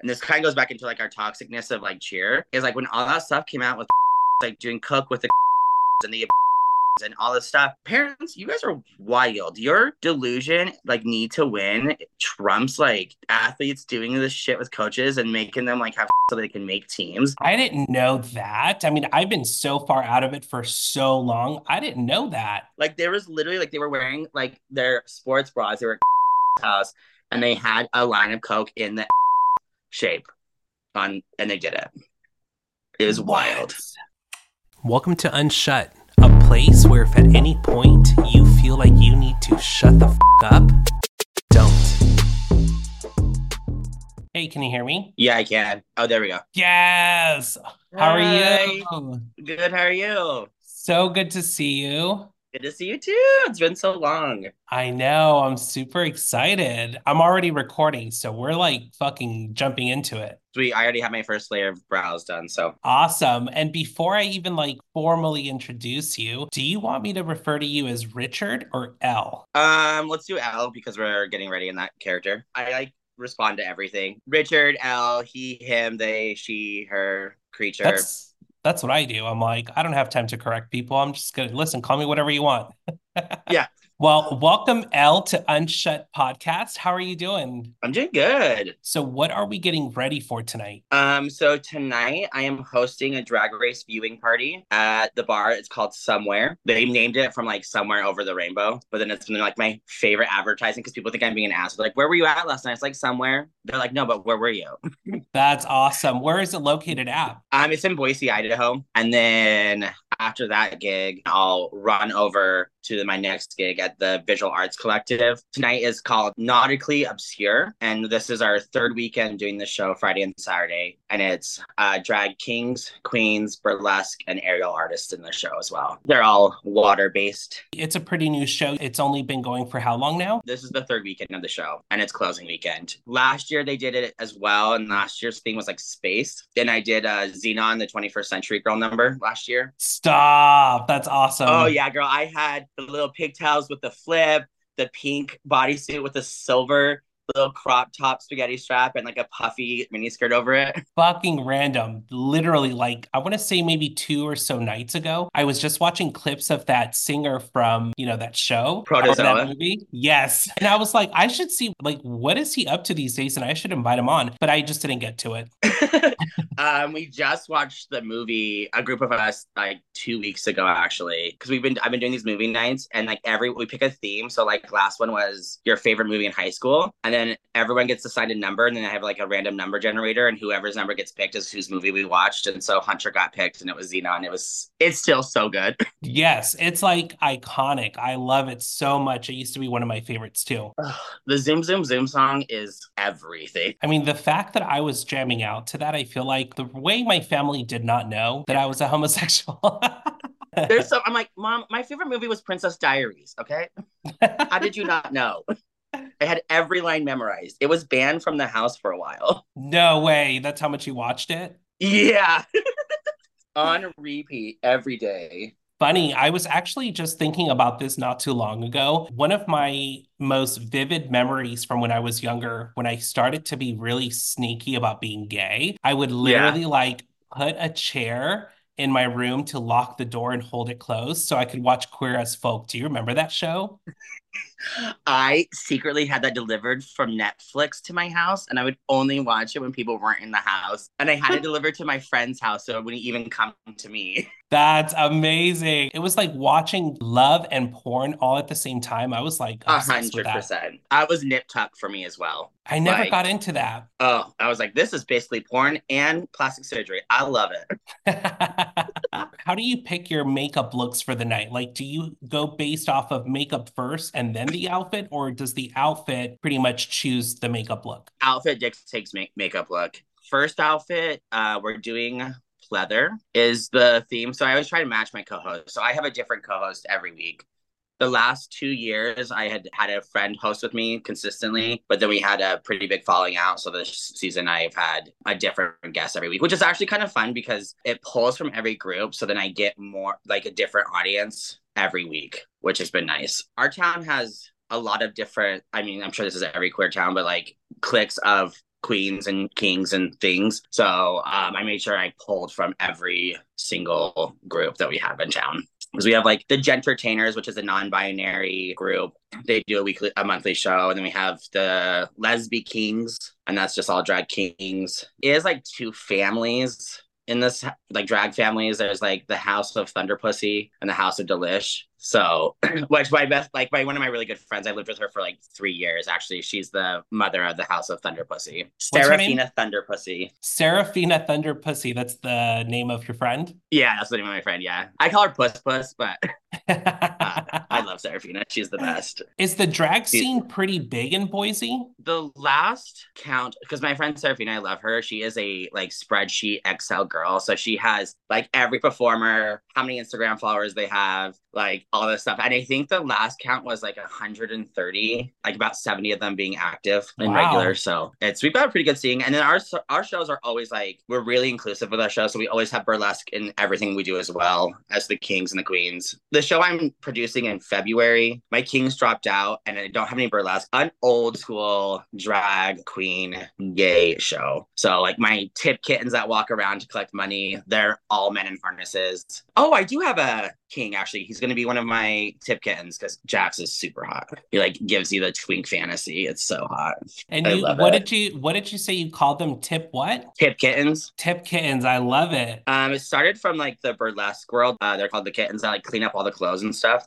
and this kind of goes back into like our toxicness of like cheer, is like when all that stuff came out with like doing cook with the and the and all this stuff. Parents, you guys are wild. Your delusion, like need to win, trumps like athletes doing this shit with coaches and making them like have so they can make teams. I didn't know that. I mean, I've been so far out of it for so long. I didn't know that. Like there was literally like they were wearing like their sports bras. They were house and they had a line of coke in the shape on and they did it. It was wild. Welcome to Unshut, a place where if at any point you feel like you need to shut the f- up, don't. Hey, can you hear me? Yeah, I can. Oh, there we go. Yes. How are you? Good. How are you? So good to see you. Good to see you too. It's been so long. I know. I'm super excited. I'm already recording, so we're like fucking jumping into it. Sweet. I already have my first layer of brows done. So Awesome. And before I even like formally introduce you, do you want me to refer to you as Richard or Elle? um let's do Elle because we're getting ready in that character. I like respond to everything. Richard, Elle, he, him, they, she, her, creature. That's that's what I do. I'm like, I don't have time to correct people. I'm just gonna listen, call me whatever you want. Yeah. Well, welcome Elle to Unshut Podcast. How are you doing? I'm doing good. So what are we getting ready for tonight? Um, so tonight I am hosting a drag race viewing party at the bar. It's called Somewhere. They named it from like somewhere over the rainbow, but then it's been like my favorite advertising because people think I'm being an ass. They're like, where were you at last night? It's like somewhere. They're like, no, but where were you? That's awesome. Where is it located at? Um, it's in Boise, Idaho. And then after that gig, I'll run over to my next gig at the Visual Arts Collective. Tonight is called Nautically Obscure. And this is our third weekend doing the show Friday and Saturday. And it's uh, drag kings, queens, burlesque, and aerial artists in the show as well. They're all water based. It's a pretty new show. It's only been going for how long now? This is the third weekend of the show and it's closing weekend. Last year they did it as well. And last year's theme was like space. Then I did uh, Xenon, the 21st Century Girl number last year. Stop. That's awesome. Oh yeah, girl. I had the little pigtails with the flip, the pink bodysuit with the silver little crop top spaghetti strap and like a puffy mini skirt over it. fucking random. Literally, like I want to say maybe two or so nights ago, I was just watching clips of that singer from you know that show, Proto Zoa. that movie. Yes, and I was like, I should see like what is he up to these days, and I should invite him on, but I just didn't get to it. um, we just watched the movie. A group of us like two weeks ago, actually, because we've been I've been doing these movie nights, and like every we pick a theme. So like last one was your favorite movie in high school, and then everyone gets assigned a number, and then I have like a random number generator, and whoever's number gets picked is whose movie we watched. And so Hunter got picked, and it was Xenon. It was it's still so good. Yes, it's like iconic. I love it so much. It used to be one of my favorites too. the Zoom Zoom Zoom song is everything. I mean, the fact that I was jamming out to that, I feel like the way my family did not know that I was a homosexual. There's some. I'm like, mom. My favorite movie was Princess Diaries. Okay, how did you not know? I had every line memorized. It was banned from the house for a while. no way. That's how much you watched it. Yeah, on repeat every day. Funny, I was actually just thinking about this not too long ago. One of my most vivid memories from when I was younger, when I started to be really sneaky about being gay, I would literally like put a chair in my room to lock the door and hold it closed so I could watch Queer as Folk. Do you remember that show? I secretly had that delivered from Netflix to my house, and I would only watch it when people weren't in the house. And I had it delivered to my friend's house, so it wouldn't even come to me. That's amazing. It was like watching love and porn all at the same time. I was like A hundred percent. I was nip tuck for me as well. I never Like- got into that. Oh, I was like, this is basically porn and plastic surgery. I love it. How do you pick your makeup looks for the night? Like, do you go based off of makeup first and then the outfit, or does the outfit pretty much choose the makeup look? Outfit dictates make- makeup look. First outfit, uh, we're doing pleather is the theme. So I always try to match my co-host. So I have a different co-host every week. The last two years, I had had a friend host with me consistently, but then we had a pretty big falling out. So this season, I've had a different guest every week, which is actually kind of fun because it pulls from every group. So then I get more like a different audience every week, which has been nice. Our town has a lot of different, I mean, I'm sure this is every queer town, but like cliques of queens and kings and things. So um, I made sure I pulled from every single group that we have in town. Because we have like the Gentertainers, which is a non-binary group. They do a weekly, a monthly show, and then we have the Lesbi Kings, and that's just all drag kings. It is like two families in this like drag families. There's like the House of Thunder Pussy and the House of Delish. So, which my best, like, my one of my really good friends, I lived with her for like three years. Actually, she's the mother of the House of Thunder Pussy, Serafina Thunder Pussy. Serafina Thunder Pussy. That's the name of your friend. Yeah, that's the name of my friend. Yeah, I call her Puss Puss, but uh, love Serafina. She's the best. Is the drag scene pretty big in Boise? The last count, because my friend Serafina, I love her. She is a like spreadsheet Excel girl, so she has like every performer, how many Instagram followers they have, like all this stuff. And I think the last count was like 130, like about 70 of them being active and wow. regular. So it's we've got a pretty good seeing. And then our our shows are always like we're really inclusive with our show. So we always have burlesque in everything we do as well as the kings and the queens. The show I'm producing in February, my kings dropped out and I don't have any burlesque. An old school drag queen gay show. So like my tip kittens that walk around to collect money, they're all men in harnesses. Oh, I do have a king actually. He's gonna be one of my tip kittens because Jax is super hot. He like gives you the twink fantasy. It's so hot. And you, what it. did you what did you say you called them? Tip what? Tip kittens. Tip kittens. I love it. Um, it started from like the burlesque world. Uh, they're called the kittens. I like clean up all the clothes and stuff.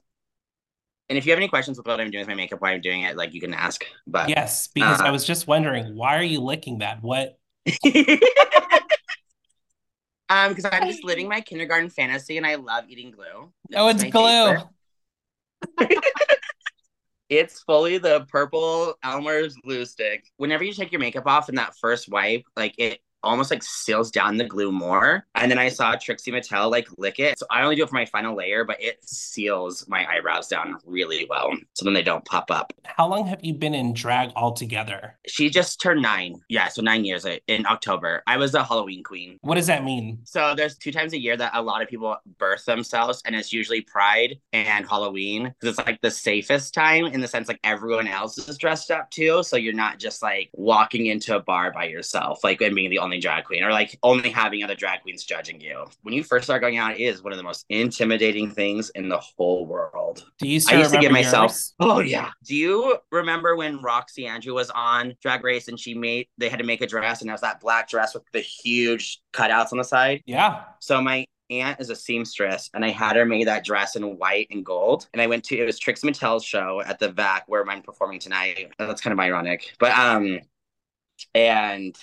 And if you have any questions with what I'm doing with my makeup, why I'm doing it, like you can ask. But yes, because uh, I was just wondering, why are you licking that? What? um, because I'm just living my kindergarten fantasy, and I love eating glue. That's oh, it's glue. it's fully the purple Elmer's glue stick. Whenever you take your makeup off in that first wipe, like it almost like seals down the glue more. And then I saw Trixie Mattel like lick it. So I only do it for my final layer, but it seals my eyebrows down really well. So then they don't pop up. How long have you been in drag altogether? She just turned nine. Yeah, so nine years uh, in October. I was a Halloween queen. What does that mean? So there's two times a year that a lot of people birth themselves, and it's usually Pride and Halloween because it's like the safest time in the sense like everyone else is dressed up too. So you're not just like walking into a bar by yourself, like and being the only only drag queen or like only having other drag queens judging you. When you first start going out, it is one of the most intimidating things in the whole world. Do you I used to give myself yours? Oh yeah. Do you remember when Roxxxy Andrew was on Drag Race and she made they had to make a dress and it was that black dress with the huge cutouts on the side? Yeah. So my aunt is a seamstress and I had her make that dress in white and gold. And I went to it was Trixie Mattel's show at the VAC where I'm performing tonight. That's kind of ironic. But um and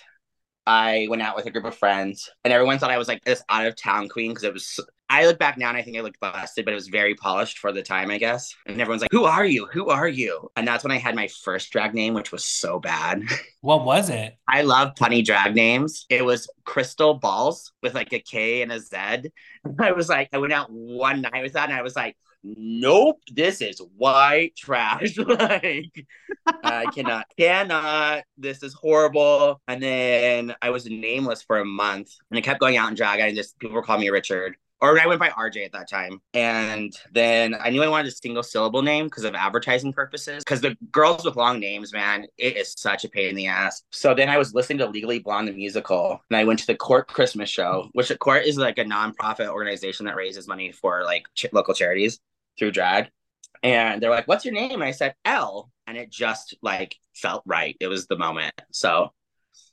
I went out with a group of friends, and everyone thought I was like this out of town queen because it was. I look back now and I think I looked busted, but it was very polished for the time, I guess. And everyone's like, "Who are you? Who are you?" And that's when I had my first drag name, which was so bad. What was it? I love punny drag names. It was Crystal Balls with like a K and a Z. I was like, I went out one night with that, and I was like, nope, this is white trash. like, I cannot, cannot. This is horrible. And then I was nameless for a month, and I kept going out and drag. And just people were calling me Richard. Or I went by RJ at that time. And then I knew I wanted a single syllable name because of advertising purposes. Because the girls with long names, man, it is such a pain in the ass. So then I was listening to Legally Blonde, the musical, and I went to the Court Christmas show, which Court is like a nonprofit organization that raises money for like ch- local charities through drag. And they're like, What's your name? And I said, Elle, And it just like felt right. It was the moment. So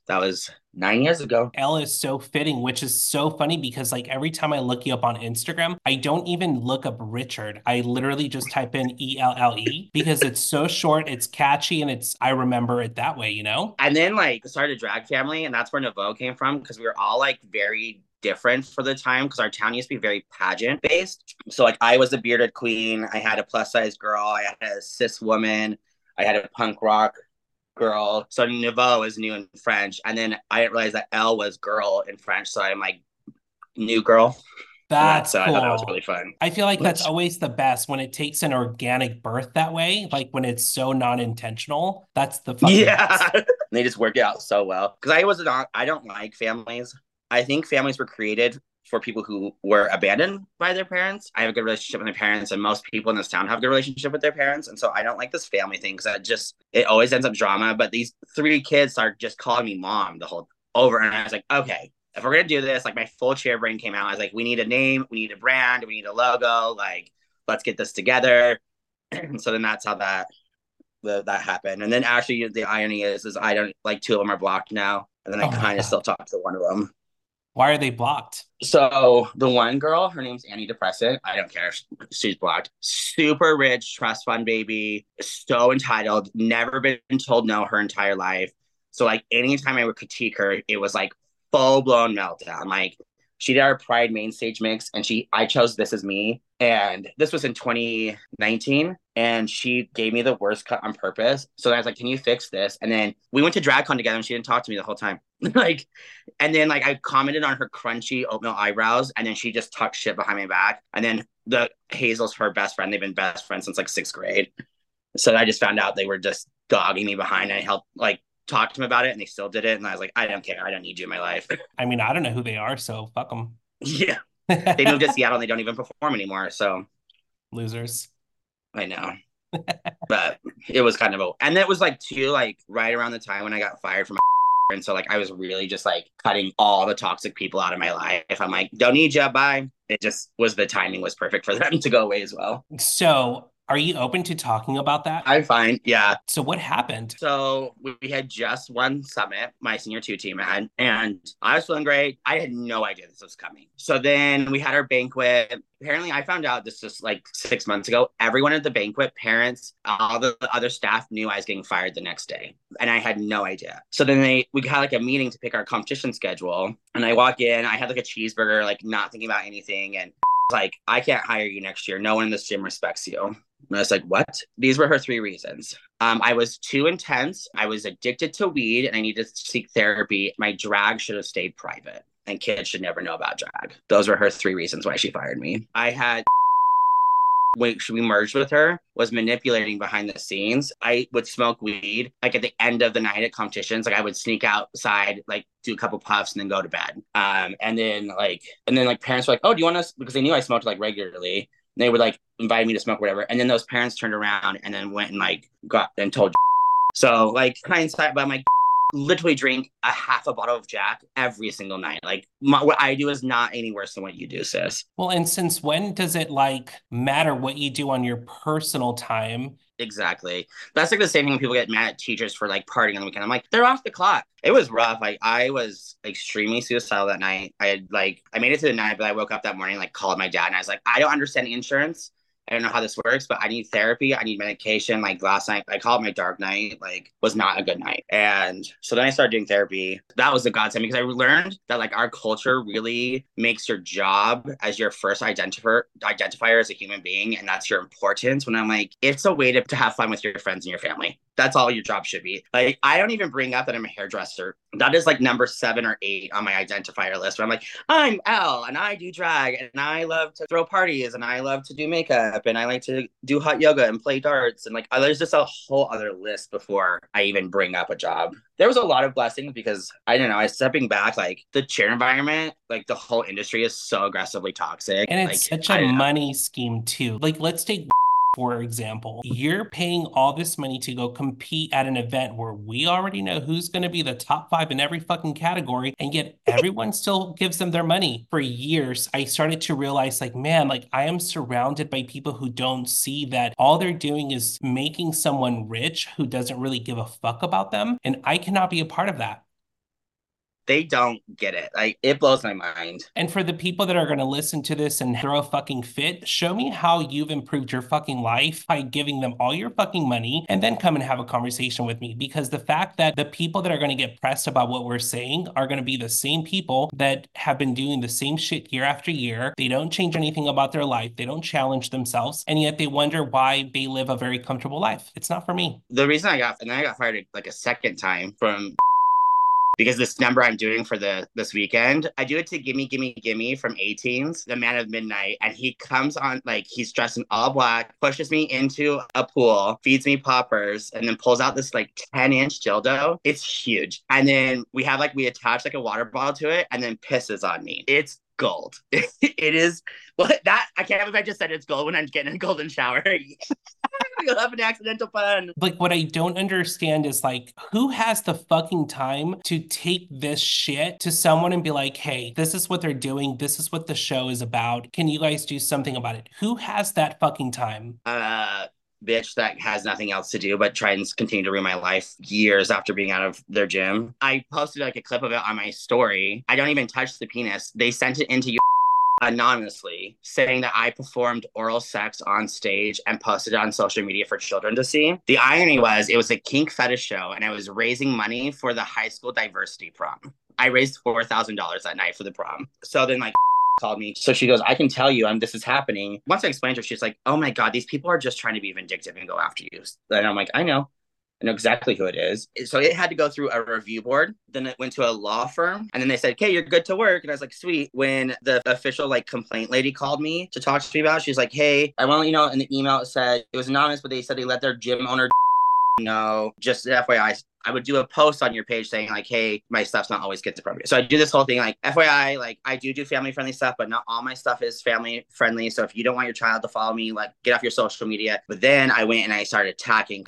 that was nine years ago. Elle is so fitting, which is so funny because like every time I look you up on Instagram, I don't even look up Richard. I literally just type in E L L E because it's so short, it's catchy, and it's I remember it that way, you know? And then like started drag family, and that's where Nouveau came from because we were all like very different for the time because our town used to be very pageant based. So like I was a bearded queen, I had a plus size girl, I had a cis woman, I had a punk rock girl. So Nouveau is new in French, and then I didn't realize that Elle was girl in French, so I'm like new girl. That's so cool. I thought that was really fun. I feel like that's always the best when it takes an organic birth that way. Like when it's so non-intentional. That's the fun. Yeah, they just work it out so well. Because I was not. I don't like families. I think families were created for people who were abandoned by their parents. I have a good relationship with my parents, and most people in this town have a good relationship with their parents. And so I don't like this family thing because it just it always ends up drama. But these three kids are just calling me mom the whole over, and I was like, okay, if we're gonna do this, like my full chair brain came out. I was like, we need a name, we need a brand, we need a logo. Like, let's get this together. And so then that's how that the, that happened. And then actually, the irony is, is I don't like two of them are blocked now, and then I oh kind of still talk to one of them. Why are they blocked? So the one girl, her name's Annie Depressant. I don't care. She's blocked. Super rich, trust fund baby, so entitled, never been told no her entire life. So like anytime I would critique her, it was like full blown meltdown. Like she did our Pride main stage mix, and she I chose This Is Me, and this was in 2019, and she gave me the worst cut on purpose. So I was like, "Can you fix this?" And then we went to DragCon together, and she didn't talk to me the whole time. like, and then like I commented on her crunchy oatmeal eyebrows, and then she just talked shit behind my back. And then the Hazel's her best friend; they've been best friends since like sixth grade. So I just found out they were just dogging me behind. And I helped like talked to him about it and they still did it. And I was like, I don't care. I don't need you in my life. I mean, I don't know who they are, so fuck them. Yeah. they moved to Seattle and they don't even perform anymore. So losers. I know. but it was kind of a, and it was like too, like right around the time when I got fired from and so like I was really just like cutting all the toxic people out of my life. I'm like, don't need you, bye. It just was the timing was perfect for them to go away as well. So are you open to talking about that? I'm fine. Yeah. So what happened? So we had just won summit, my senior two team had, and I was feeling great. I had no idea this was coming. So then we had our banquet. Apparently, I found out this was like six months ago. Everyone at the banquet, parents, all the other staff knew I was getting fired the next day, and I had no idea. So then they we had like a meeting to pick our competition schedule, and I walk in. I had like a cheeseburger, like not thinking about anything, and like I can't hire you next year. No one in this gym respects you. And I was like, what? These were her three reasons. Um, I was too intense. I was addicted to weed and I needed to seek therapy. My drag should have stayed private and kids should never know about drag. Those were her three reasons why she fired me. I had when we merged with her was manipulating behind the scenes. I would smoke weed like at the end of the night at competitions. Like I would sneak outside, like do a couple puffs and then go to bed. Um, and then like and then like parents were like, Oh, do you want us because they knew I smoked like regularly they would like invite me to smoke whatever. And then those parents turned around and then went and like got and told so like hindsight but i'm like literally drink a half a bottle of jack every single night. Like my, what i do is not any worse than what you do sis. Well and since when does it like matter what you do on your personal time Exactly. That's like the same thing when people get mad at teachers for like partying on the weekend. I'm like, they're off the clock. It was rough. Like I was extremely suicidal that night. I had like I made it to the night, but I woke up that morning, like called my dad and I was like, I don't understand insurance. I don't know how this works, but I need therapy. I need medication. Like last night, I called my dark night, like was not a good night. And so then I started doing therapy. That was a godsend because I learned that like our culture really makes your job as your first identifier identifier as a human being. And that's your importance. When I'm like, it's a way to, to have fun with your friends and your family. That's all your job should be. Like, I don't even bring up that I'm a hairdresser. That is like number seven or eight on my identifier list. Where I'm like, I'm Elle and I do drag and I love to throw parties and I love to do makeup and I like to do hot yoga and play darts. And like, there's just a whole other list before I even bring up a job. There was a lot of blessings because I don't know, I stepping back, like the chair environment, like the whole industry is so aggressively toxic. And it's like, such a money scheme too. Like, let's take for example, you're paying all this money to go compete at an event where we already know who's going to be the top five in every fucking category, and yet everyone still gives them their money. For years, I started to realize, like, man, like I am surrounded by people who don't see that all they're doing is making someone rich who doesn't really give a fuck about them. And I cannot be a part of that they don't get it. Like it blows my mind. And for the people that are going to listen to this and throw a fucking fit, show me how you've improved your fucking life by giving them all your fucking money and then come and have a conversation with me. Because the fact that the people that are going to get pressed about what we're saying are going to be the same people that have been doing the same shit year after year. They don't change anything about their life. They don't challenge themselves. And yet they wonder why they live a very comfortable life. It's not for me. The reason I got, and then I got fired like a second time from because this number I'm doing for the this weekend, I do it to Gimme Gimme Gimme from A-Teens, the man of midnight, and he comes on like he's dressed in all black, pushes me into a pool, feeds me poppers, and then pulls out this like 10 inch dildo. It's huge. And then we have like we attach like a water bottle to it and then pisses on me. It's gold. it is well that I can't believe I just said it's gold when I'm getting a golden shower. You'll have an accidental pun. Like what I don't understand is like who has the fucking time to take this shit to someone and be like, hey, this is what they're doing. This is what the show is about. Can you guys do something about it? Who has that fucking time? Uh bitch that has nothing else to do but try and continue to ruin my life years after being out of their gym. I posted like a clip of it on my story. I don't even touch the penis. They sent it into you anonymously saying that I performed oral sex on stage and posted it on social media for children to see. The irony was it was a kink fetish show and I was raising money for the high school diversity prom. I raised $4,000 that night for the prom. So then like called me. So she goes, I can tell you, I'm this is happening. Once I explained to her, she's like, Oh my God, these people are just trying to be vindictive and go after you. And I'm like, I know. Know exactly who it is. So it had to go through a review board. Then it went to a law firm. And then they said, Okay, you're good to work. And I was like, Sweet. When the official like complaint lady called me to talk to me about, she's like, Hey, I want to let you know in the email it said it was anonymous, but they said they let their gym owner know. Just FYI, I would do a post on your page saying like, "Hey, my stuff's not always kids appropriate." So I do this whole thing like, FYI, like I do do family friendly stuff, but not all my stuff is family friendly. So if you don't want your child to follow me, like get off your social media. But then I went and I started attacking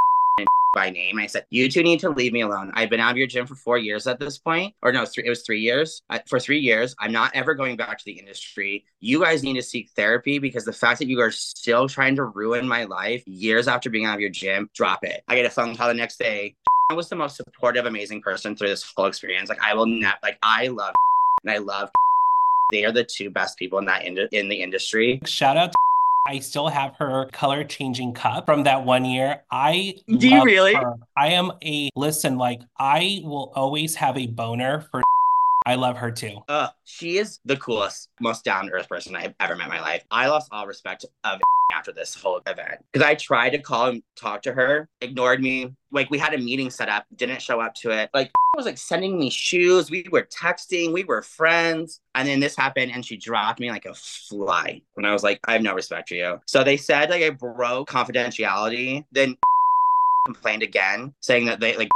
by name. I said, "You two need to leave me alone. I've been out of your gym for four years at this point, or no, it was three years. I, for three years, I'm not ever going back to the industry. You guys need to seek therapy because the fact that you are still trying to ruin my life years after being out of your gym, drop it." I get a phone call the next day. I was the most supportive, amazing person through this whole experience. Like I will not like I love and I love. They are the two best people in that in, in the industry. Shout out to I still have her color changing cup from that one year. I do you really? Her. I am a listen, like I will always have a boner for I love her too. Uh, she is the coolest, most down to earth person I've ever met in my life. I lost all respect of after this whole event because I tried to call and talk to her, ignored me. Like we had a meeting set up, didn't show up to it. Like was like sending me shoes. We were texting, we were friends. And then this happened and she dropped me like a fly. And I was like, I have no respect for you. So they said like I broke confidentiality. Then complained again, saying that they like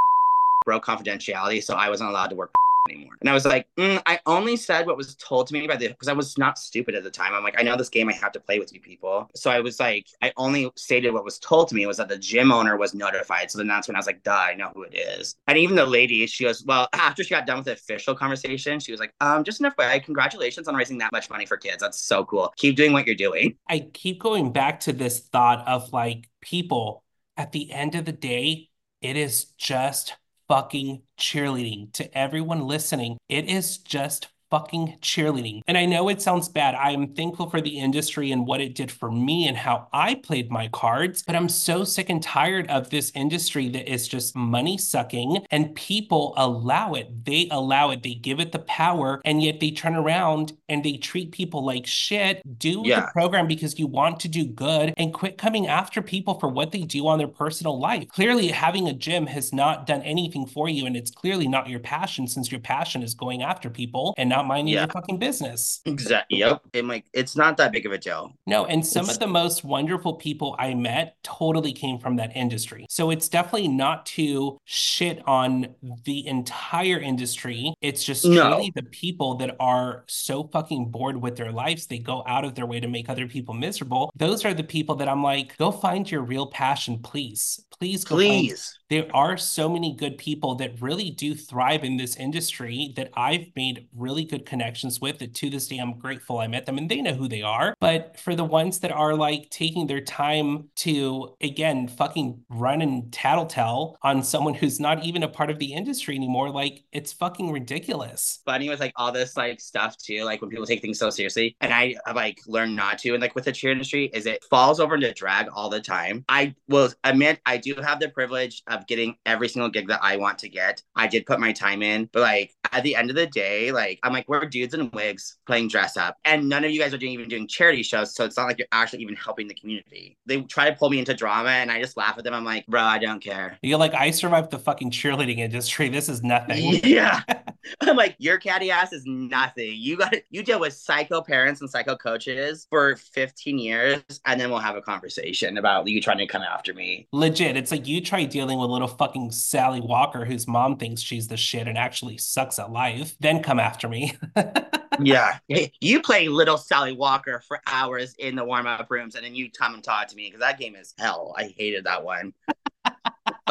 broke confidentiality. So I wasn't allowed to work anymore. And I was like, mm, I only said what was told to me by the because I was not stupid at the time. I'm like, I know this game I have to play with you people. So I was like, I only stated what was told to me was that the gym owner was notified. So then that's when I was like, duh, I know who it is. And even the lady, she goes, well, after she got done with the official conversation, she was like, um, just an FYI, congratulations on raising that much money for kids. That's so cool. Keep doing what you're doing. I keep going back to this thought of like people at the end of the day, it is just fucking cheerleading. To everyone listening, it is just fucking cheerleading. And I know it sounds bad. I am thankful for the industry and what it did for me and how I played my cards, but I'm so sick and tired of this industry that is just money sucking and people allow it. They allow it. They give it the power and yet they turn around and they treat people like shit. Do yeah. the program because you want to do good and quit coming after people for what they do on their personal life. Clearly, having a gym has not done anything for you and it's clearly not your passion since your passion is going after people and not not minding yeah. your fucking business. Exactly. Yep. And like it's not that big of a deal. No, and some it's... of the most wonderful people I met totally came from that industry. So it's definitely not to shit on the entire industry. It's just no. truly the people that are so fucking bored with their lives, they go out of their way to make other people miserable. Those are the people that I'm like, go find your real passion, please. Please go please. Find- there are so many good people that really do thrive in this industry that I've made really good connections with that to this day I'm grateful I met them and they know who they are. But for the ones that are like taking their time to again fucking run and tattletale on someone who's not even a part of the industry anymore, like it's fucking ridiculous. Funny with like all this like stuff too, like when people take things so seriously, and I like learned not to, and like with the cheer industry, is it falls over into drag all the time. I will admit I do have the privilege of getting every single gig that I want to get. I did put my time in, but like at the end of the day, like I'm like, we're dudes in wigs playing dress up. And none of you guys are doing even doing charity shows. So it's not like you're actually even helping the community. They try to pull me into drama and I just laugh at them. I'm like, bro, I don't care. You're like, I survived the fucking cheerleading industry. This is nothing. Yeah. I'm like, your catty ass is nothing. You got you deal with psycho parents and psycho coaches for 15 years, and then we'll have a conversation about you trying to come after me. Legit. It's like you try dealing with little fucking Sally Walker, whose mom thinks she's the shit and actually sucks at life, then come after me. yeah. You play little Sally Walker for hours in the warm up rooms and then you come and talk to me because that game is hell. I hated that one.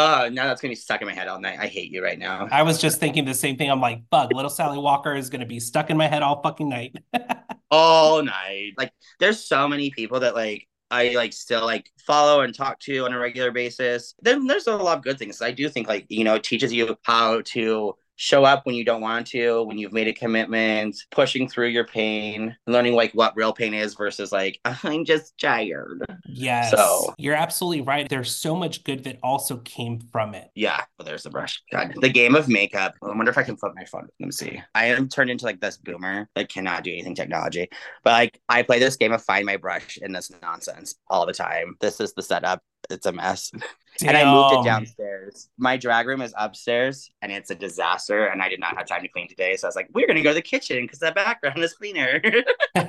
Oh, now that's gonna be stuck in my head all night. I hate you right now. I was just thinking the same thing. I'm like, bug, little Sally Walker is gonna be stuck in my head all fucking night. all night. Like, there's so many people that like I like still like follow and talk to on a regular basis. Then there's a lot of good things. I do think like you know it teaches you how to show up when you don't want to, when you've made a commitment, pushing through your pain, learning like what real pain is versus like I'm just tired. Yes. So you're absolutely right. There's so much good that also came from it. Yeah. Well, there's the brush. God. The game of makeup. I wonder if I can flip my phone. Let me see. I am turned into like this boomer that cannot do anything technology. But like I play this game of find my brush in this nonsense all the time. This is the setup. It's a mess. Damn. And I moved it downstairs. My drag room is upstairs and it's a disaster. And I did not have time to clean today. So I was like, we're going to go to the kitchen because the background is cleaner. oh,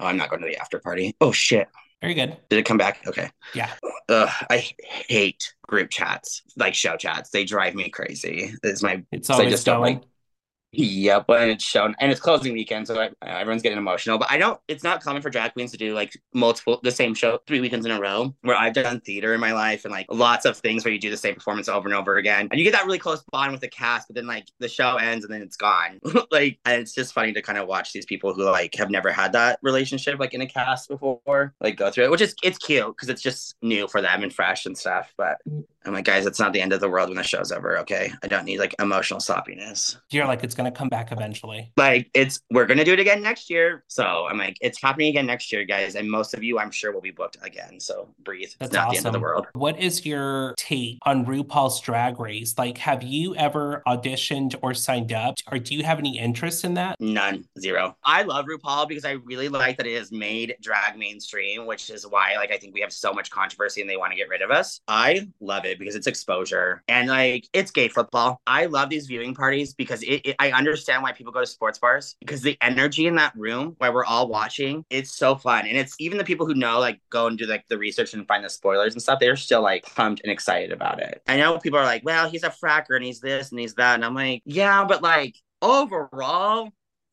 I'm not going to the after party. Oh, shit. Very good. Did it come back? Okay. Yeah. Ugh, I hate group chats, like show chats. They drive me crazy. It's my. It's always I just going. Don't like, Yep, and it's shown, and it's closing weekend, so I, everyone's getting emotional. But I don't. It's not common for drag queens to do like multiple the same show three weekends in a row. Where I've done theater in my life and like lots of things where you do the same performance over and over again, and you get that really close bond with the cast. But then like the show ends and then it's gone. like, and it's just funny to kind of watch these people who like have never had that relationship like in a cast before, like go through it, which is it's cute because it's just new for them and fresh and stuff. But mm. I'm like, guys, it's not the end of the world when the show's over. Okay, I don't need like emotional sloppiness. You're like, it's gonna come back eventually. Like, it's we're gonna do it again next year. So I'm like, it's happening again next year, guys, and most of you, I'm sure, will be booked again. So breathe. That's it's not awesome. the end of the world. What is your take on RuPaul's Drag Race? Like, have you ever auditioned or signed up, or do you have any interest in that? None, zero. I love RuPaul because I really like that it has made drag mainstream, which is why like I think we have so much controversy and they want to get rid of us. I love it because it's exposure and like it's gay football. I love these viewing parties because it, it, I understand why people go to sports bars because the energy in that room while we're all watching, it's so fun. And it's even the people who know like go and do like the research and find the spoilers and stuff, they're still like pumped and excited about it. I know people are like, well, he's a fracker and he's this and he's that. And I'm like, yeah, but like overall,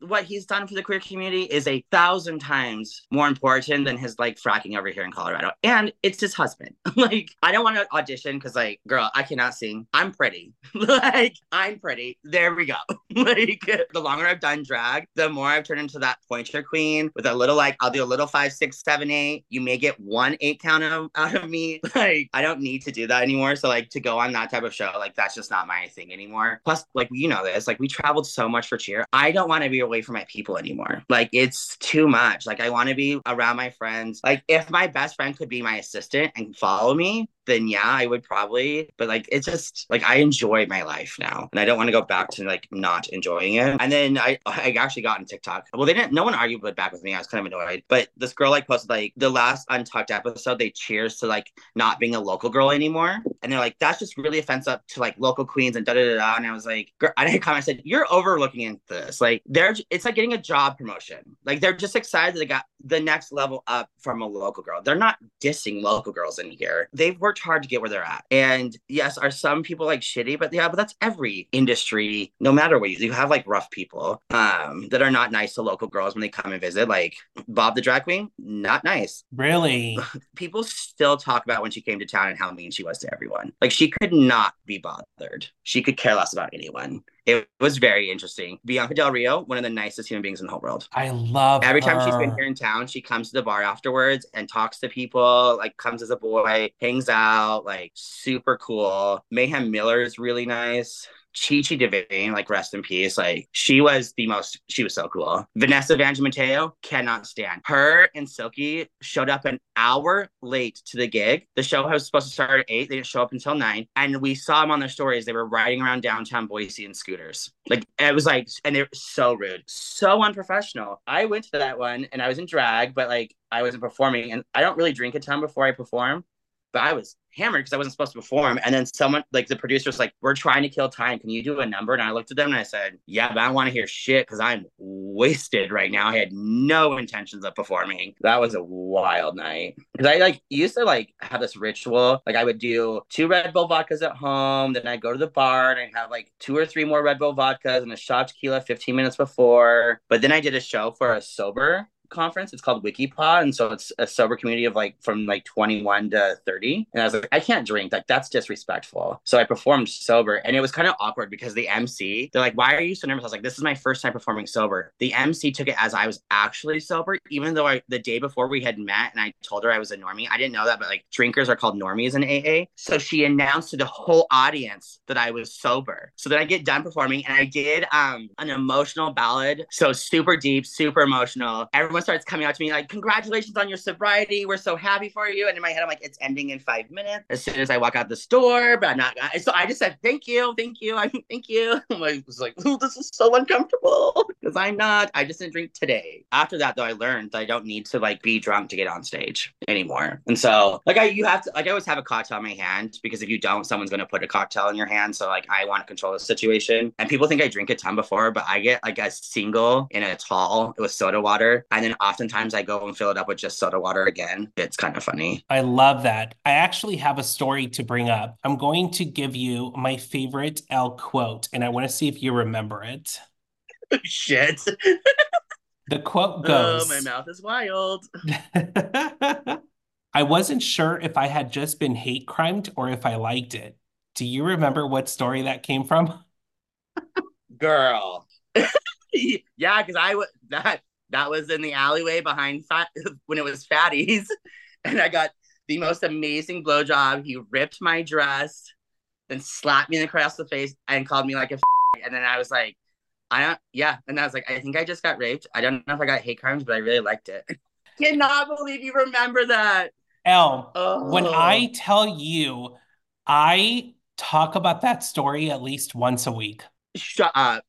what he's done for the queer community is a thousand times more important than his like fracking over here in Colorado. And it's his husband. like, I don't want to audition because, like, girl, I cannot sing. I'm pretty. like, I'm pretty. There we go. like, the longer I've done drag, the more I've turned into that pointer queen with a little, like, I'll do a little five, six, seven, eight. You may get one eight count of, out of me. Like, I don't need to do that anymore. So, like, to go on that type of show, like, that's just not my thing anymore. Plus, like, you know this, like, we traveled so much for cheer. I don't want to be away from my people anymore. Like it's too much. Like I want to be around my friends. Like if my best friend could be my assistant and follow me, then yeah, I would probably. But like, it's just like I enjoy my life now, and I don't want to go back to like not enjoying it. And then I, I actually got on TikTok. Well, they didn't. No one argued back with me. I was kind of annoyed. But this girl like posted like the last Untucked episode. They cheers to like not being a local girl anymore, and they're like, that's just really offensive to like local queens and da da da. da. And I was like, girl, I didn't comment. I said, you're overlooking this. Like they're, it's like getting a job promotion. Like they're just excited they got the next level up from a local girl. They're not dissing local girls in here. They've worked hard to get where they're at. And yes, are some people like shitty, but yeah, but that's every industry, no matter what you, you have like rough people um that are not nice to local girls when they come and visit. Like Bob the drag queen, not nice. Really? people still talk about when she came to town and how mean she was to everyone. Like she could not be bothered. She could care less about anyone it was very interesting. Bianca Del Rio, one of the nicest human beings in the whole world. I love every her. time she's been here in town, she comes to the bar afterwards and talks to people, like comes as a boy, hangs out, like super cool. Mayhem Miller is really nice. Chi Chi DeVayne, like rest in peace. Like she was the most, she was so cool. Vanessa Vanjie Mateo cannot stand. Her and Silky showed up an hour late to the gig. The show was supposed to start at eight. They didn't show up until nine. And we saw them on their stories. They were riding around downtown Boise in scooters. Like it was like, and they're so rude, so unprofessional. I went to that one and I was in drag, but like I wasn't performing. And I don't really drink a ton before I perform but I was hammered because I wasn't supposed to perform. And then someone, like the producer, was like, "We're trying to kill time. Can you do a number?" And I looked at them and I said, "Yeah, but I want to hear shit because I'm wasted right now. I had no intentions of performing. That was a wild night because I like used to like have this ritual. Like I would do two Red Bull vodkas at home, then I'd go to the bar and I'd have like two or three more Red Bull vodkas and a shot tequila 15 minutes before. But then I did a show for a sober conference. It's called Wikipod, and so it's a sober community of like from like 21 to 30. And I was like, I can't drink. Like that's disrespectful. So I performed sober, and it was kind of awkward because the MC, they're like, "Why are you so nervous?" I was like, "This is my first time performing sober." The MC took it as I was actually sober, even though I the day before we had met and I told her I was a normie. I didn't know that, but like drinkers are called normies in AA. So she announced to the whole audience that I was sober. So then I get done performing, and I did um an emotional ballad, so super deep, super emotional. Everyone starts coming out to me like, "Congratulations on your sobriety. We're so happy for you." And in my head, I'm like, "It's ending in five minutes." As soon as I walk out the store, but I'm not. So I just said, "Thank you, thank you, I thank you." I was like, "Ooh, this is so uncomfortable," because I'm not. I just didn't drink today. After that, though, I learned that I don't need to like be drunk to get on stage anymore. And so, like, I you have to like I always have a cocktail in my hand because if you don't, someone's gonna put a cocktail in your hand. So like, I want to control the situation. And people think I drink a ton before, but I get like a single in a tall with soda water, and then oftentimes I go and fill it up with just soda water again. It's kind of funny. I love that. I actually have a story to bring up. I'm going to give you my favorite Elle quote, and I want to see if you remember it. Shit. The quote goes Oh, my mouth is wild. I wasn't sure if I had just been hate crimed or if I liked it. Do you remember what story that came from? Girl. yeah, because I was that that was in the alleyway behind fat when it was fatties. And I got the most amazing blowjob. He ripped my dress, then slapped me across the face and called me like a and then I was like, I don't yeah. And I was like, I think I just got raped. I don't know if I got hate crimes, but I really liked it. Cannot believe you remember that. Elle, Oh. when I tell you, I talk about that story at least once a week. shut up.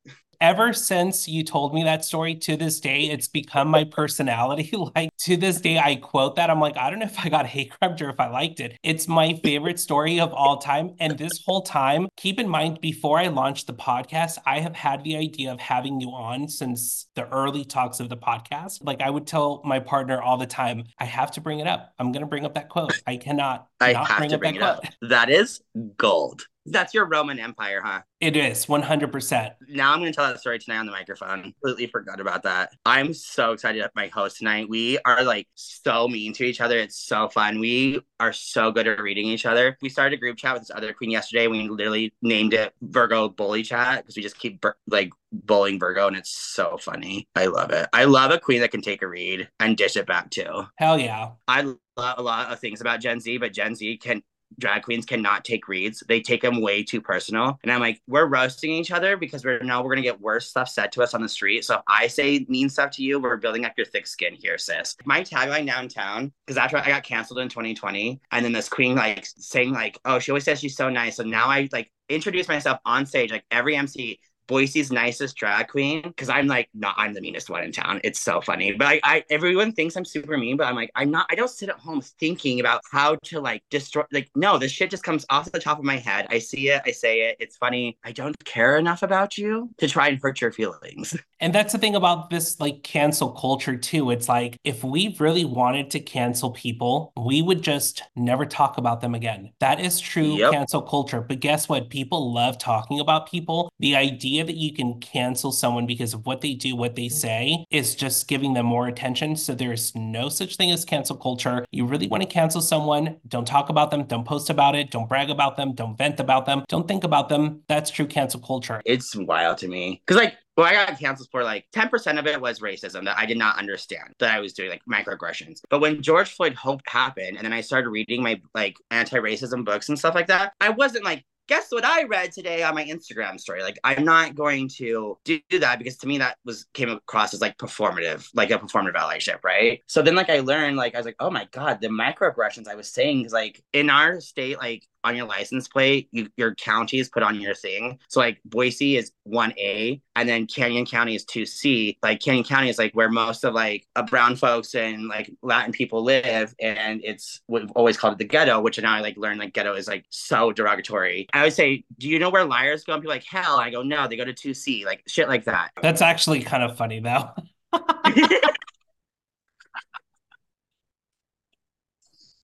Ever since you told me that story to this day, it's become my personality. Like to this day, I quote that. I'm like, I don't know if I got hate crimed or if I liked it. It's my favorite story of all time. And this whole time, keep in mind, before I launched the podcast, I have had the idea of having you on since the early talks of the podcast. Like I would tell my partner all the time, I have to bring it up. I'm going to bring up that quote. I cannot I have bring to up bring it quote. up. That is gold. That's your Roman Empire, huh? It is 100%. Now I'm going to tell that story tonight on the microphone. Completely forgot about that. I'm so excited at my host tonight. We are like so mean to each other. It's so fun. We are so good at reading each other. We started a group chat with this other queen yesterday. We literally named it Virgo Bully Chat because we just keep like bullying Virgo, and it's so funny. I love it. I love a queen that can take a read and dish it back too. Hell yeah. I love a lot of things about Gen Z, but Gen Z can drag queens cannot take reads. They take them way too personal. And I'm like, we're roasting each other because we're now we're gonna get worse stuff said to us on the street. So if I say mean stuff to you, we're building up your thick skin here, sis. My tagline downtown, because after I got canceled in 2020, and then this queen like saying like, oh, she always says she's so nice. So now I like introduce myself on stage, like every MC. Boise's nicest drag queen because I'm like not I'm the meanest one in town. It's so funny, but I, I everyone thinks I'm super mean, but I'm like I'm not. I don't sit at home thinking about how to like destroy. Like no, this shit just comes off the top of my head. I see it, I say it. It's funny. I don't care enough about you to try and hurt your feelings. And that's the thing about this like cancel culture too. It's like if we really wanted to cancel people, we would just never talk about them again. That is true Yep. cancel culture. But guess what? People love talking about people. The idea that you can cancel someone because of what they do, what they say, is just giving them more attention. So there's no such thing as cancel culture. You really want to cancel someone, don't talk about them, don't post about it, don't brag about them, don't vent about them, don't think about them. That's true cancel culture. It's wild to me because like well, I got canceled for like 10% of it was racism that I did not understand that I was doing like microaggressions. But when George Floyd Hope happened and then I started reading my like anti-racism books and stuff like that, I wasn't like, guess what I read today on my Instagram story? Like I'm not going to do that because to me that was came across as like performative, like a performative allyship, right? So then like I learned like I was like, oh my God, the microaggressions I was saying is like in our state, like on your license plate, you, your county is put on your thing. So like Boise is one A, and then Canyon County is two C. Like Canyon County is like where most of like uh, brown folks and like Latin people live, and it's we've always called it the ghetto. Which now I like learn like ghetto is like so derogatory. I would say, do you know where liars go? And people like hell. I go no, they go to two C, like shit like that. That's actually kind of funny though.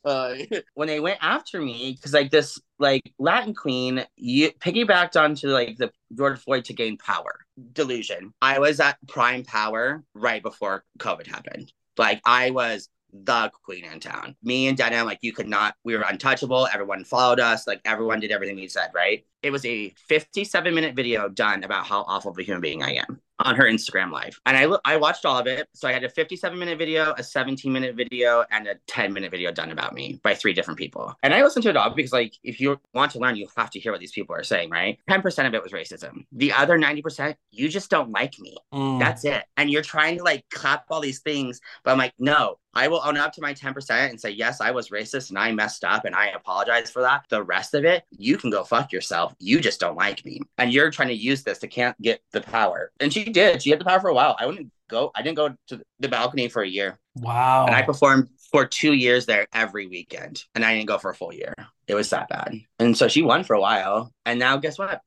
uh, when they went after me, because like this like Latin queen, you piggybacked onto like the George Floyd to gain power delusion. I was at prime power right before COVID happened. Like I was the queen in town. Me and Denim, like you could not, we were untouchable. Everyone followed us. Like everyone did everything we said, right? It was a 57 minute video done about how awful of a human being I am on her Instagram live. And I I watched all of it. So I had a 57 minute video, a 17 minute video, and a 10 minute video done about me by three different people. And I listened to it all because like if you want to learn, you have to hear what these people are saying, right? 10% of it was racism. The other 90%, you just don't like me. Mm. That's it. And you're trying to like clap all these things, but I'm like, no, I will own up to my 10% and say, yes, I was racist and I messed up and I apologize for that. The rest of it, you can go fuck yourself. You just don't like me. And you're trying to use this to can't get the power. And she did. She had the power for a while. I wouldn't go, I didn't go to the balcony for a year. Wow. And I performed for two years there every weekend. And I didn't go for a full year. It was that bad. And so she won for a while. And now guess what?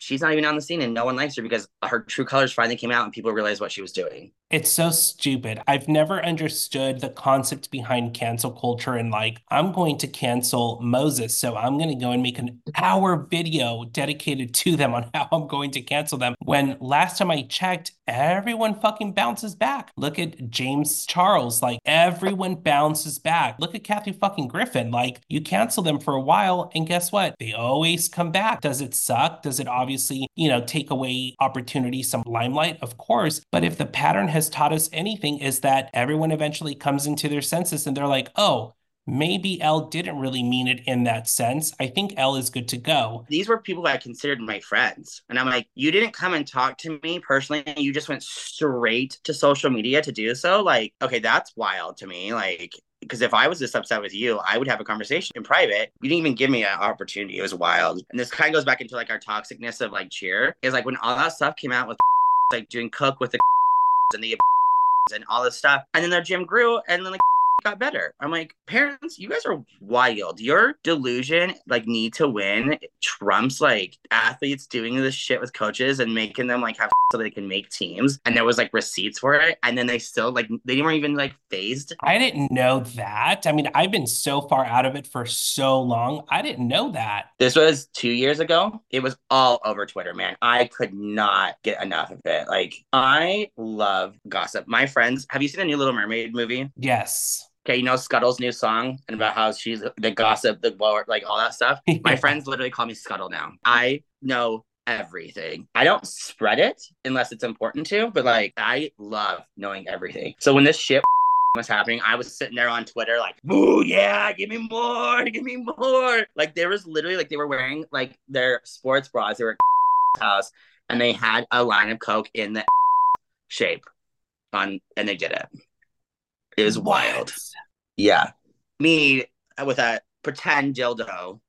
She's not even on the scene and no one likes her because her true colors finally came out and people realized what she was doing. It's so stupid. I've never understood the concept behind cancel culture and like, I'm going to cancel Moses. So I'm going to go and make an hour video dedicated to them on how I'm going to cancel them. When last time I checked, everyone fucking bounces back. Look at James Charles. Like, everyone bounces back. Look at Kathy fucking Griffin. Like, you cancel them for a while, and guess what? They always come back. Does it suck? Does it obviously, you know, take away opportunity, some limelight? Of course. But if the pattern has has taught us anything is that everyone eventually comes into their senses and they're like, oh, maybe Elle didn't really mean it in that sense. I think Elle is good to go. These were people I considered my friends. And I'm like, you didn't come and talk to me personally. You just went straight to social media to do so. Like, okay, that's wild to me. Like, because if I was this upset with you, I would have a conversation in private. You didn't even give me an opportunity. It was wild. And this kind of goes back into like our toxicness of like cheer. Is like when all that stuff came out with like doing cook with the and the and all this stuff. And then their gym grew and then like got better. I'm like, parents, you guys are wild. Your delusion, like need to win, trumps like athletes doing this shit with coaches and making them like have so they can make teams. And there was like receipts for it. And then they still like they weren't even like fazed. I didn't know that. I mean, I've been so far out of it for so long. I didn't know that. This was two years ago. It was all over Twitter, man. I could not get enough of it. Like I love gossip. My friends, have you seen the new Little Mermaid movie? Yes. Okay, you know Scuttle's new song and about how she's the gossip, the blower, like all that stuff. My friends literally call me Scuttle now. I know everything. I don't spread it unless it's important to, but like I love knowing everything. So when this shit was happening, I was sitting there on Twitter like, "Boo, yeah, give me more, give me more." Like there was literally like they were wearing like their sports bras. They were at house and they had a line of coke in the shape on, and they did it. It was wild. Yeah. Me with a pretend dildo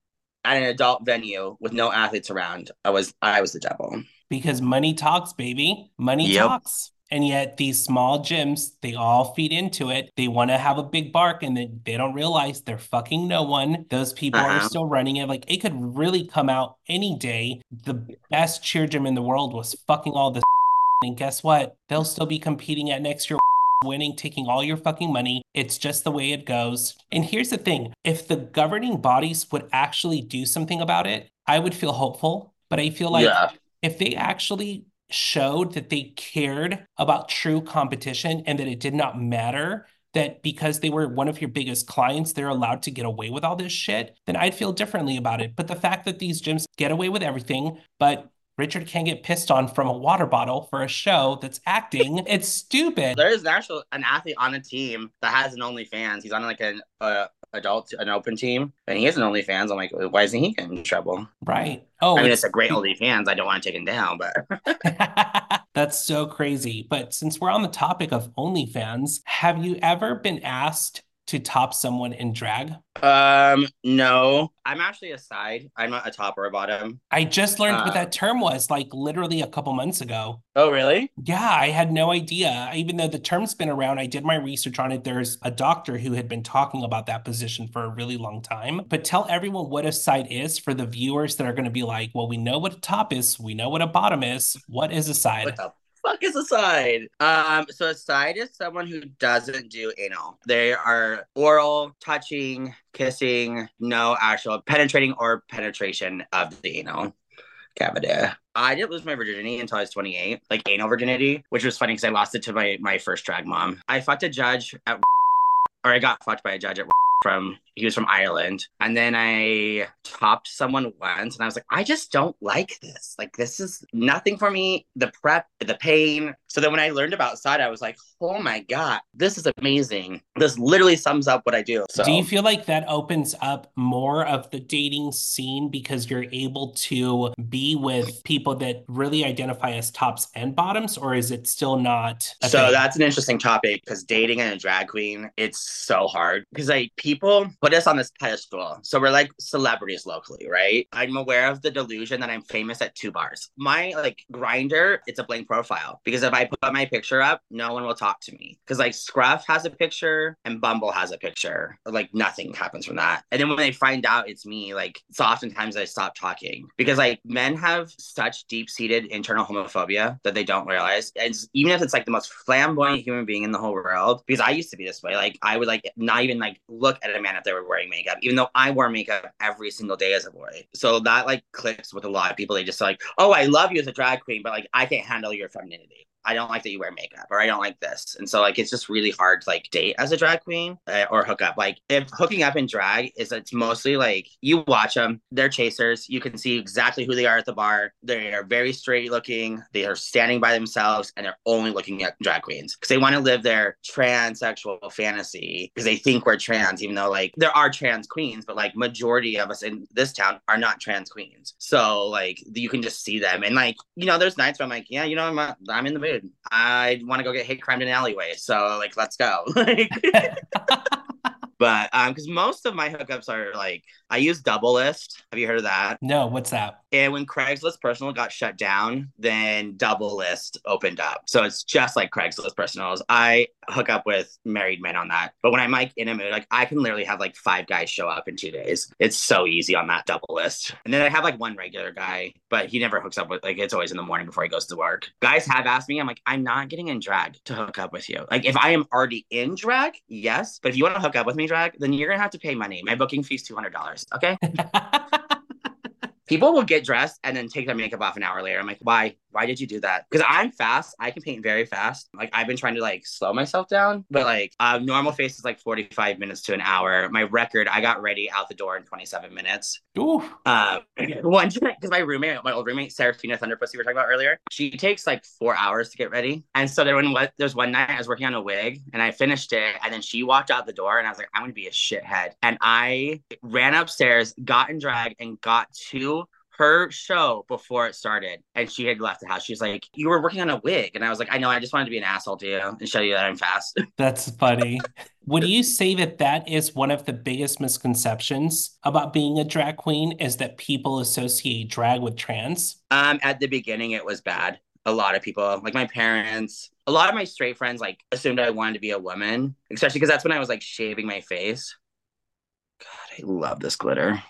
at an adult venue with no athletes around. I was I was the devil. Because money talks, baby. Money yep. talks. And yet these small gyms, they all feed into it. They want to have a big bark and then they don't realize they're fucking no one. Those people uh-huh. are still running it. Like it could really come out any day. The best cheer gym in the world was fucking all this. And guess what? They'll still be competing at next year winning, taking all your fucking money. It's just the way it goes. And here's the thing if the governing bodies would actually do something about it, I would feel hopeful. But I feel like yeah. if they actually showed that they cared about true competition and that it did not matter that because they were one of your biggest clients, they're allowed to get away with all this shit, then I'd feel differently about it. But the fact that these gyms get away with everything, but Richard can't get pissed on from a water bottle for a show that's acting. It's stupid. There is an actual an athlete on a team that has an OnlyFans. He's on like an uh, adult an open team, and he has an OnlyFans. I'm like, why isn't he getting in trouble? Right. Oh, I mean, it's, it's a great OnlyFans. I don't want to take him down, but that's so crazy. But since we're on the topic of OnlyFans, have you ever been asked to top someone in drag? Um, no. I'm actually a side. I'm not a top or a bottom. I just learned uh, what that term was like literally a couple months ago. Oh, really? Yeah, I had no idea. Even though the term's been around, I did my research on it. There's a doctor who had been talking about that position for a really long time. But tell everyone what a side is for the viewers that are going to be like, well, we know what a top is, we know what a bottom is. What is a side? Fuck is a side? Um, so a side is someone who doesn't do anal. They are oral, touching, kissing, no actual penetrating or penetration of the anal cavity. I didn't lose my virginity until I was 28, like anal virginity, which was funny because I lost it to my my first drag mom. I fucked a judge at, or I got fucked by a judge at from he was from Ireland. And then I topped someone once and I was like, I just don't like this. Like, this is nothing for me. The prep, the pain. So then when I learned about side, I was like, oh my God, this is amazing. This literally sums up what I do. So do you feel like that opens up more of the dating scene because you're able to be with people that really identify as tops and bottoms, or is it still not? So thing? that's an interesting topic because dating and a drag queen, it's so hard because like people put us on this pedestal. So we're like celebrities locally, right? I'm aware of the delusion that I'm famous at two bars. My like Grindr, it's a blank profile because if I put my picture up, no one will talk to me. Because like Scruff has a picture and Bumble has a picture. Like nothing happens from that. And then when they find out it's me, like so oftentimes I stop talking because like men have such deep seated internal homophobia that they don't realize. And even if it's like the most flamboyant human being in the whole world, because I used to be this way, like I would like not even like look at a man if they were wearing makeup, even though I wore makeup every single day as a boy. So that like clicks with a lot of people. They just like, oh, I love you as a drag queen, but like I can't handle your femininity. I don't like that you wear makeup or I don't like this. And so like it's just really hard to like date as a drag queen uh, or hook up. Like if hooking up in drag is it's mostly like you watch them, they're chasers. You can see exactly who they are at the bar. They are very straight looking. They are standing by themselves and they're only looking at drag queens because they want to live their transsexual fantasy because they think we're trans, even though like there are trans queens, but like majority of us in this town are not trans queens. So like you can just see them and like you know there's nights where I'm like yeah you know I'm I'm in the I want to go get hate crime in an alleyway. So like, let's go. Like, but um, because most of my hookups are like I use Doublelist. Have you heard of that? No, what's that? And when Craigslist Personal got shut down, then Doublelist opened up. So it's just like Craigslist Personals. I hook up with married men on that. But when I'm like in a mood, like I can literally have like five guys show up in two days. It's so easy on that Doublelist. And then I have like one regular guy, but he never hooks up with like it's always in the morning before he goes to work. Guys have asked me, I'm like, I'm not getting in drag to hook up with you. Like if I am already in drag, yes. But if you want to hook up with me drag, then you're gonna have to pay money. My booking fee's two hundred dollars. Okay. People will get dressed and then take their makeup off an hour later. I'm like, why? why did you do that? Because I'm fast. I can paint very fast. Like I've been trying to like slow myself down, but like normal face is like 45 minutes to an hour. My record, I got ready out the door in 27 minutes. Ooh. Uh, one because my roommate, my old roommate, Serafina Thunderpussy, we were talking about earlier, she takes like four hours to get ready. And so there when one night I was working on a wig and I finished it, and then she walked out the door, and I was like, I'm gonna be a shithead. And I ran upstairs, got in drag, and got to her show before it started and she had left the house. She's like, You were working on a wig. And I was like, I know, I just wanted to be an asshole to you and show you that I'm fast. That's funny. Would you say that that is one of the biggest misconceptions about being a drag queen is that people associate drag with trans? Um, at the beginning, it was bad. A lot of people, like my parents, a lot of my straight friends, like assumed I wanted to be a woman, especially because that's when I was like shaving my face. God, I love this glitter.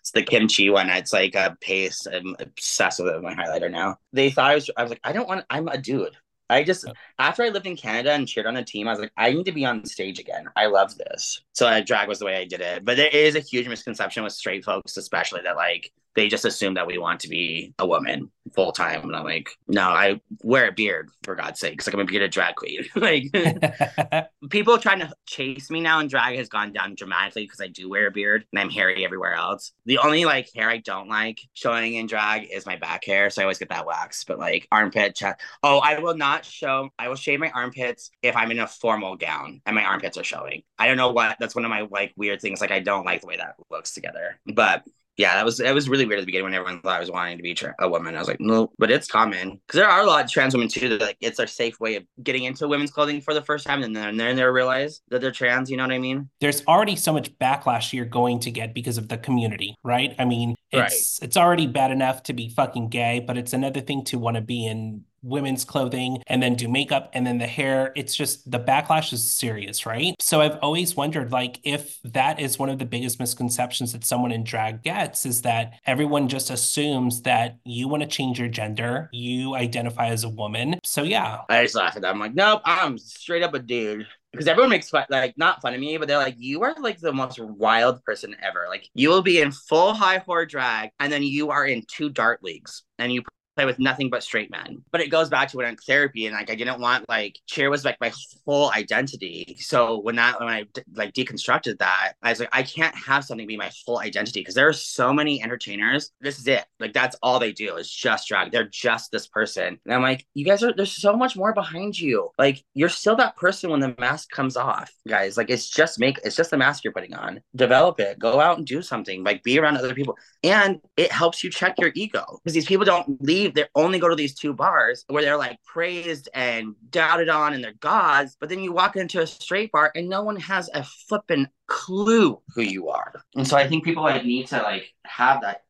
It's the kimchi one. It's like a paste. I'm obsessed with it with my highlighter now. They thought I was. I was like, I don't want. I'm a dude. I just after I lived in Canada and cheered on a team, I was like, I need to be on stage again. I love this. So I drag was the way I did it. But there is a huge misconception with straight folks, especially that like they just assume that we want to be a woman full time. And I'm like, no, I wear a beard for God's sake. Cause like I'm a bearded drag queen. like people trying to chase me now in drag has gone down dramatically because I do wear a beard and I'm hairy everywhere else. The only like hair I don't like showing in drag is my back hair. So I always get that waxed. But like armpit check. Oh, I will not show, I will shave my armpits if I'm in a formal gown and my armpits are showing. I don't know what that's one of my like weird things. Like I don't like the way that looks together. But yeah, that was that was really weird at the beginning when everyone thought I was wanting to be tra- a woman. I was like, no, but it's common because there are a lot of trans women too that like it's a safe way of getting into women's clothing for the first time, and then and then they realize that they're trans. You know what I mean? There's already so much backlash you're going to get because of the community, right? I mean, it's right. it's already bad enough to be fucking gay, but it's another thing to want to be in women's clothing and then do makeup and then the hair it's just the backlash is serious right? So i've always wondered like if that is one of the biggest misconceptions that someone in drag gets is that everyone just assumes that you want to change your gender you identify as a woman. So yeah. I just laugh at that. I'm like nope i'm straight up a dude. Because everyone makes fun, like not fun of me, but they're like, you are like the most wild person ever. Like you will be in full high whore drag, and then you are in two dart leagues, and you play with nothing but straight men. But it goes back to when I'm therapy and like I didn't want like cheer was like my whole identity. So when that when I like deconstructed that, I was like, I can't have something be my whole identity because there are so many entertainers. This is it. Like that's all they do is just drag. They're just this person. And I'm like, you guys are there's so much more behind you. Like you're still that person when the mask comes off, guys. Like it's just make it's just the mask you're putting on. Develop it. Go out and do something. Like be around other people. And it helps you check your ego because these people don't leave they only go to these two bars where they're like praised and doubted on and they're gods. But then you walk into a straight bar and no one has a flipping clue who you are. And so I think people like need to like have that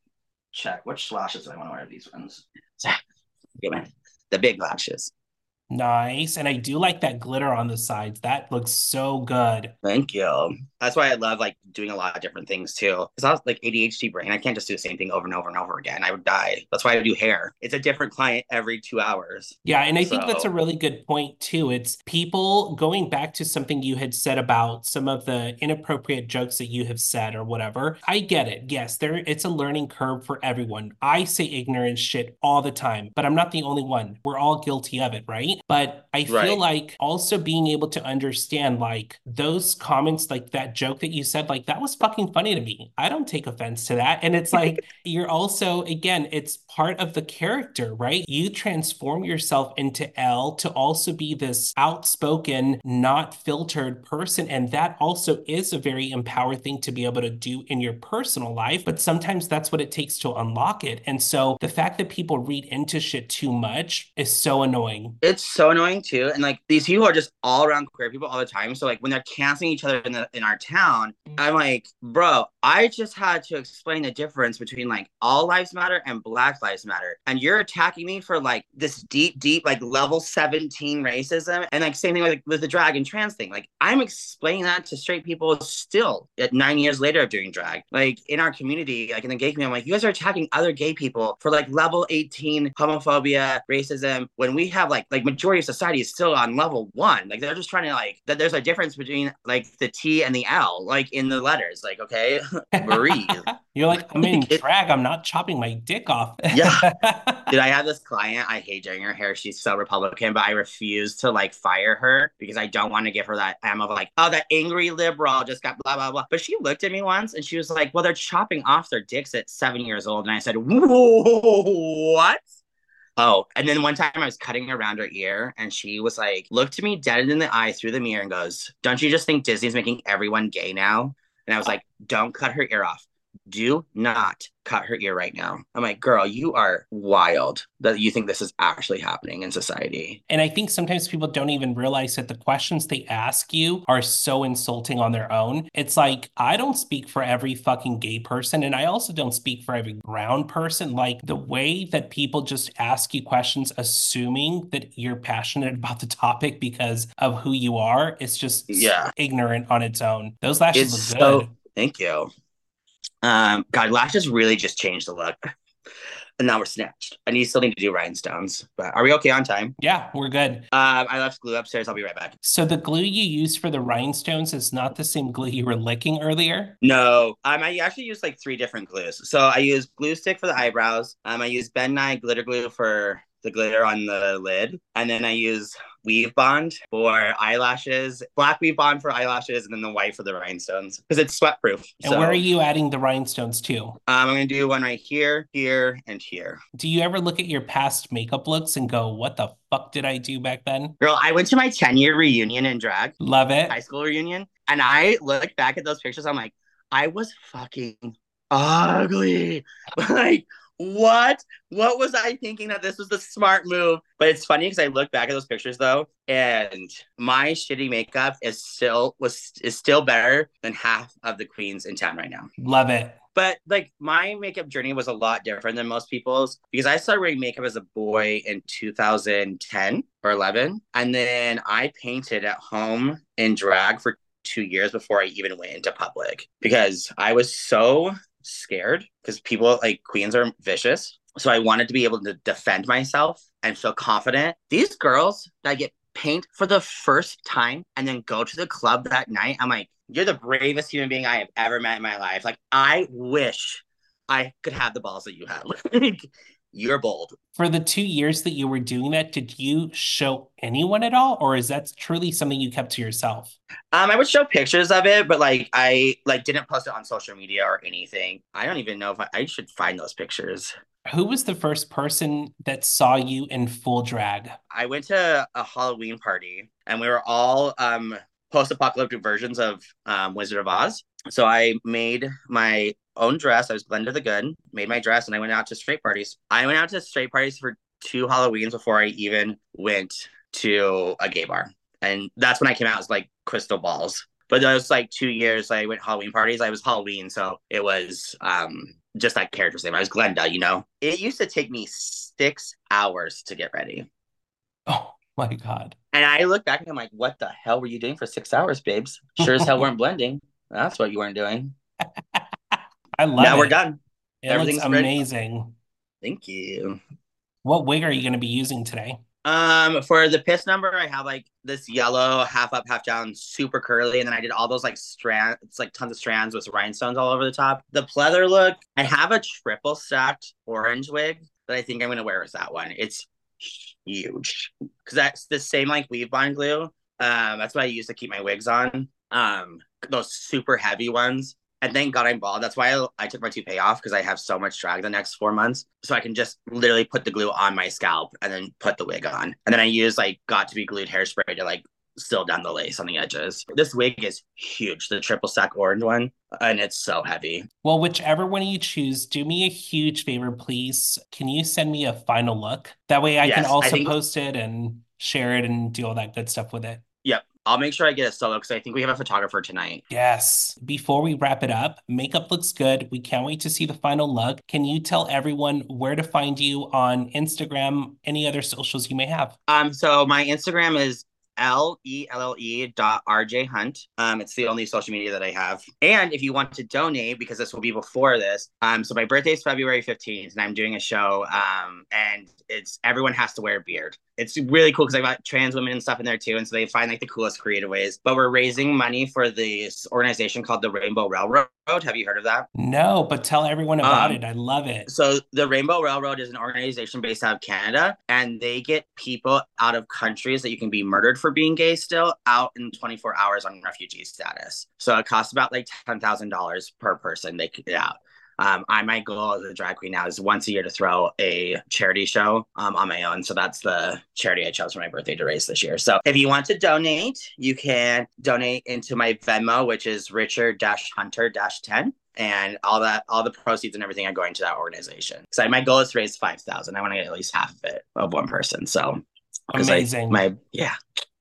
check. Which lashes do I want to wear? These ones. the big lashes. Nice. And I do like that glitter on the sides. That looks so good. Thank you. That's why I love like doing a lot of different things too. Because I was like ADHD brain. I can't just do the same thing over and over and over again. I would die. That's why I do hair. It's a different client every two hours. Yeah. And I so. think that's a really good point too. It's people going back to something you had said about some of the inappropriate jokes that you have said or whatever. I get it. Yes, there it's a learning curve for everyone. I say ignorant shit all the time, but I'm not the only one. We're all guilty of it, right? But I feel right. like also being able to understand like those comments, like that joke that you said, like that was fucking funny to me. I don't take offense to that. And it's like, you're also, again, it's part of the character, right? You transform yourself into Elle to also be this outspoken, not filtered person. And that also is a very empowered thing to be able to do in your personal life. But sometimes that's what it takes to unlock it. And so the fact that people read into shit too much is so annoying. It's so annoying too. And like these people are just all around queer people all the time. So like when they're canceling each other in the in our town, I'm like, bro, I just had to explain the difference between like all lives matter and black lives matter. And you're attacking me for like this deep, deep, like level 17 racism. And like same thing with, with the drag and trans thing. Like I'm explaining that to straight people still at nine years later of doing drag. Like in our community, like in the gay community, I'm like, you guys are attacking other gay people for like level 18 homophobia, racism, when we have like like majority of society is still on level one. Like they're just trying to like that there's a difference between like the T and the L, like in the letters. Like, okay, breathe. You're like, I'm in drag. I'm not chopping my dick off. yeah. Did I have this client? I hate doing her hair. She's so Republican, but I refuse to like fire her because I don't want to give her that M of like, oh, that angry liberal just got blah, blah, blah. But she looked at me once and she was like, well, they're chopping off their dicks at seven years old. And I said, what? Oh, and then one time I was cutting around her ear and she was like, looked to me dead in the eye through the mirror and goes, Don't you just think Disney's making everyone gay now? And I was uh. like, Don't cut her ear off. Do not cut her ear right now. I'm like, girl, you are wild that you think this is actually happening in society. And I think sometimes people don't even realize that the questions they ask you are so insulting on their own. It's like, I don't speak for every fucking gay person, and I also don't speak for every brown person. Like the way that people just ask you questions, assuming that you're passionate about the topic because of who you are, it's just yeah. ignorant on its own. Those lashes it's look good. So, thank you. Um, God, lashes really just changed the look. And now we're snatched. I need still need to do rhinestones, but are we okay on time? Yeah, we're good. Um, I left glue upstairs. I'll be right back. So the glue you use for the rhinestones is not the same glue you were licking earlier. No, um, I actually use like three different glues. So I use glue stick for the eyebrows. Um, I use Ben Nye glitter glue for the glitter on the lid. And then I use weave bond for eyelashes, black weave bond for eyelashes, and then the white for the rhinestones because it's sweat proof. And so, where are you adding the rhinestones to? Um, I'm going to do one right here, here, and here. Do you ever look at your past makeup looks and go, what the fuck did I do back then? Girl, I went to my 10 year reunion in drag. Love it. High school reunion. And I look back at those pictures. I'm like, I was fucking ugly. like, what? What was I thinking that this was the smart move? But it's funny because I look back at those pictures though, and my shitty makeup is still was is still better than half of the queens in town right now. Love it. But like my makeup journey was a lot different than most people's because I started wearing makeup as a boy in 2010 or 11. And then I painted at home in drag for two years before I even went into public because I was so scared because people like queens are vicious. So I wanted to be able to defend myself and feel confident. These girls that get paint for the first time and then go to the club that night, I'm like, you're the bravest human being I have ever met in my life. Like, I wish I could have the balls that you have. like, you're bold. For the two years that you were doing that, did you show anyone at all, or is that truly something you kept to yourself? Um, I would show pictures of it, but like I like didn't post it on social media or anything. I don't even know if I, I should find those pictures. Who was the first person that saw you in full drag? I went to a Halloween party and we were all um post-apocalyptic versions of um, Wizard of Oz. So I made my own dress. I was Glenda the Good, made my dress, and I went out to straight parties. I went out to straight parties for two Halloweens before I even went to a gay bar. And that's when I came out as like crystal balls. But those like two years I went Halloween parties. I was Halloween, so it was um just that character's name. I was Glenda, you know. It used to take me six hours to get ready. Oh my god. And I look back and I'm like, what the hell were you doing for six hours, babes? Sure as hell weren't blending. That's what you weren't doing. I love now it. we're done. It looks amazing. Ready. Thank you. What wig are you going to be using today? Um, for the piss number, I have like this yellow, half up, half down, super curly, and then I did all those like strands, it's like tons of strands with rhinestones all over the top. The pleather look, I have a triple stacked orange wig that I think I'm gonna wear with that one. It's huge because that's the same like weave bond glue. Um, that's what I use to keep my wigs on. Um, those super heavy ones. And thank God I'm bald. That's why I, I took my toupee off because I have so much drag the next four months. So I can just literally put the glue on my scalp and then put the wig on. And then I use like Got2b Glued hairspray to like still down the lace on the edges. This wig is huge, the triple stack orange one, and it's so heavy. Well, whichever one you choose, do me a huge favor, please. Can you send me a final look? That way I yes, can also I think... post it and share it and do all that good stuff with it. I'll make sure I get a solo because I think we have a photographer tonight. Yes. Before we wrap it up, makeup looks good. We can't wait to see the final look. Can you tell everyone where to find you on Instagram, any other socials you may have? Um, so my Instagram is L E L L E dot RJ Hunt. Um, it's the only social media that I have. And if you want to donate, because this will be before this, um, so my birthday is February 15th, and I'm doing a show. Um, and it's everyone has to wear a beard it's really cool because I got trans women and stuff in there too, and so they find like the coolest creative ways. But we're raising money for this organization called the Rainbow Railroad. Have you heard of that? No, but tell everyone about um, it. I love it. So the Rainbow Railroad is an organization based out of Canada, and they get people out of countries that you can be murdered for being gay still out in 24 hours on refugee status. So it costs about like ten thousand dollars per person. They get out. Um, I my goal as a drag queen now. Is once a year to throw a charity show um, on my own. So that's the charity I chose for my birthday to raise this year. So if you want to donate, you can donate into my Venmo, which is Richard Hunter 10 and all that all the proceeds and everything are going to that organization. So my goal is to raise 5000 i want to get at least half of it of one person so. Amazing I, my yeah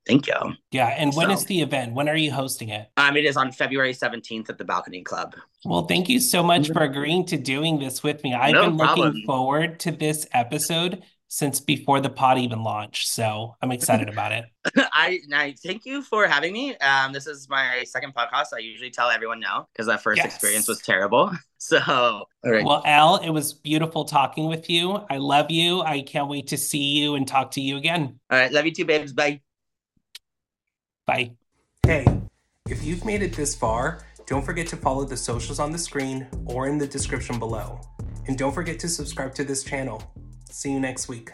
Thank you. Yeah. And when so, is the event? When are you hosting it? Um, it is on February 17th at the Balcony Club. Well, thank you so much for agreeing to doing this with me. I've no been problem. looking forward to this episode since before the pod even launched. So I'm excited about it. I, I thank you for having me. Um, this is my second podcast. I usually tell everyone no because that first yes. experience was terrible. So, well, Al, it was beautiful talking with you. I love you. I can't wait to see you and talk to you again. All right. Love you too, babes. Bye. Bye. Hey, if you've made it this far, don't forget to follow the socials on the screen or in the description below. And don't forget to subscribe to this channel. See you next week.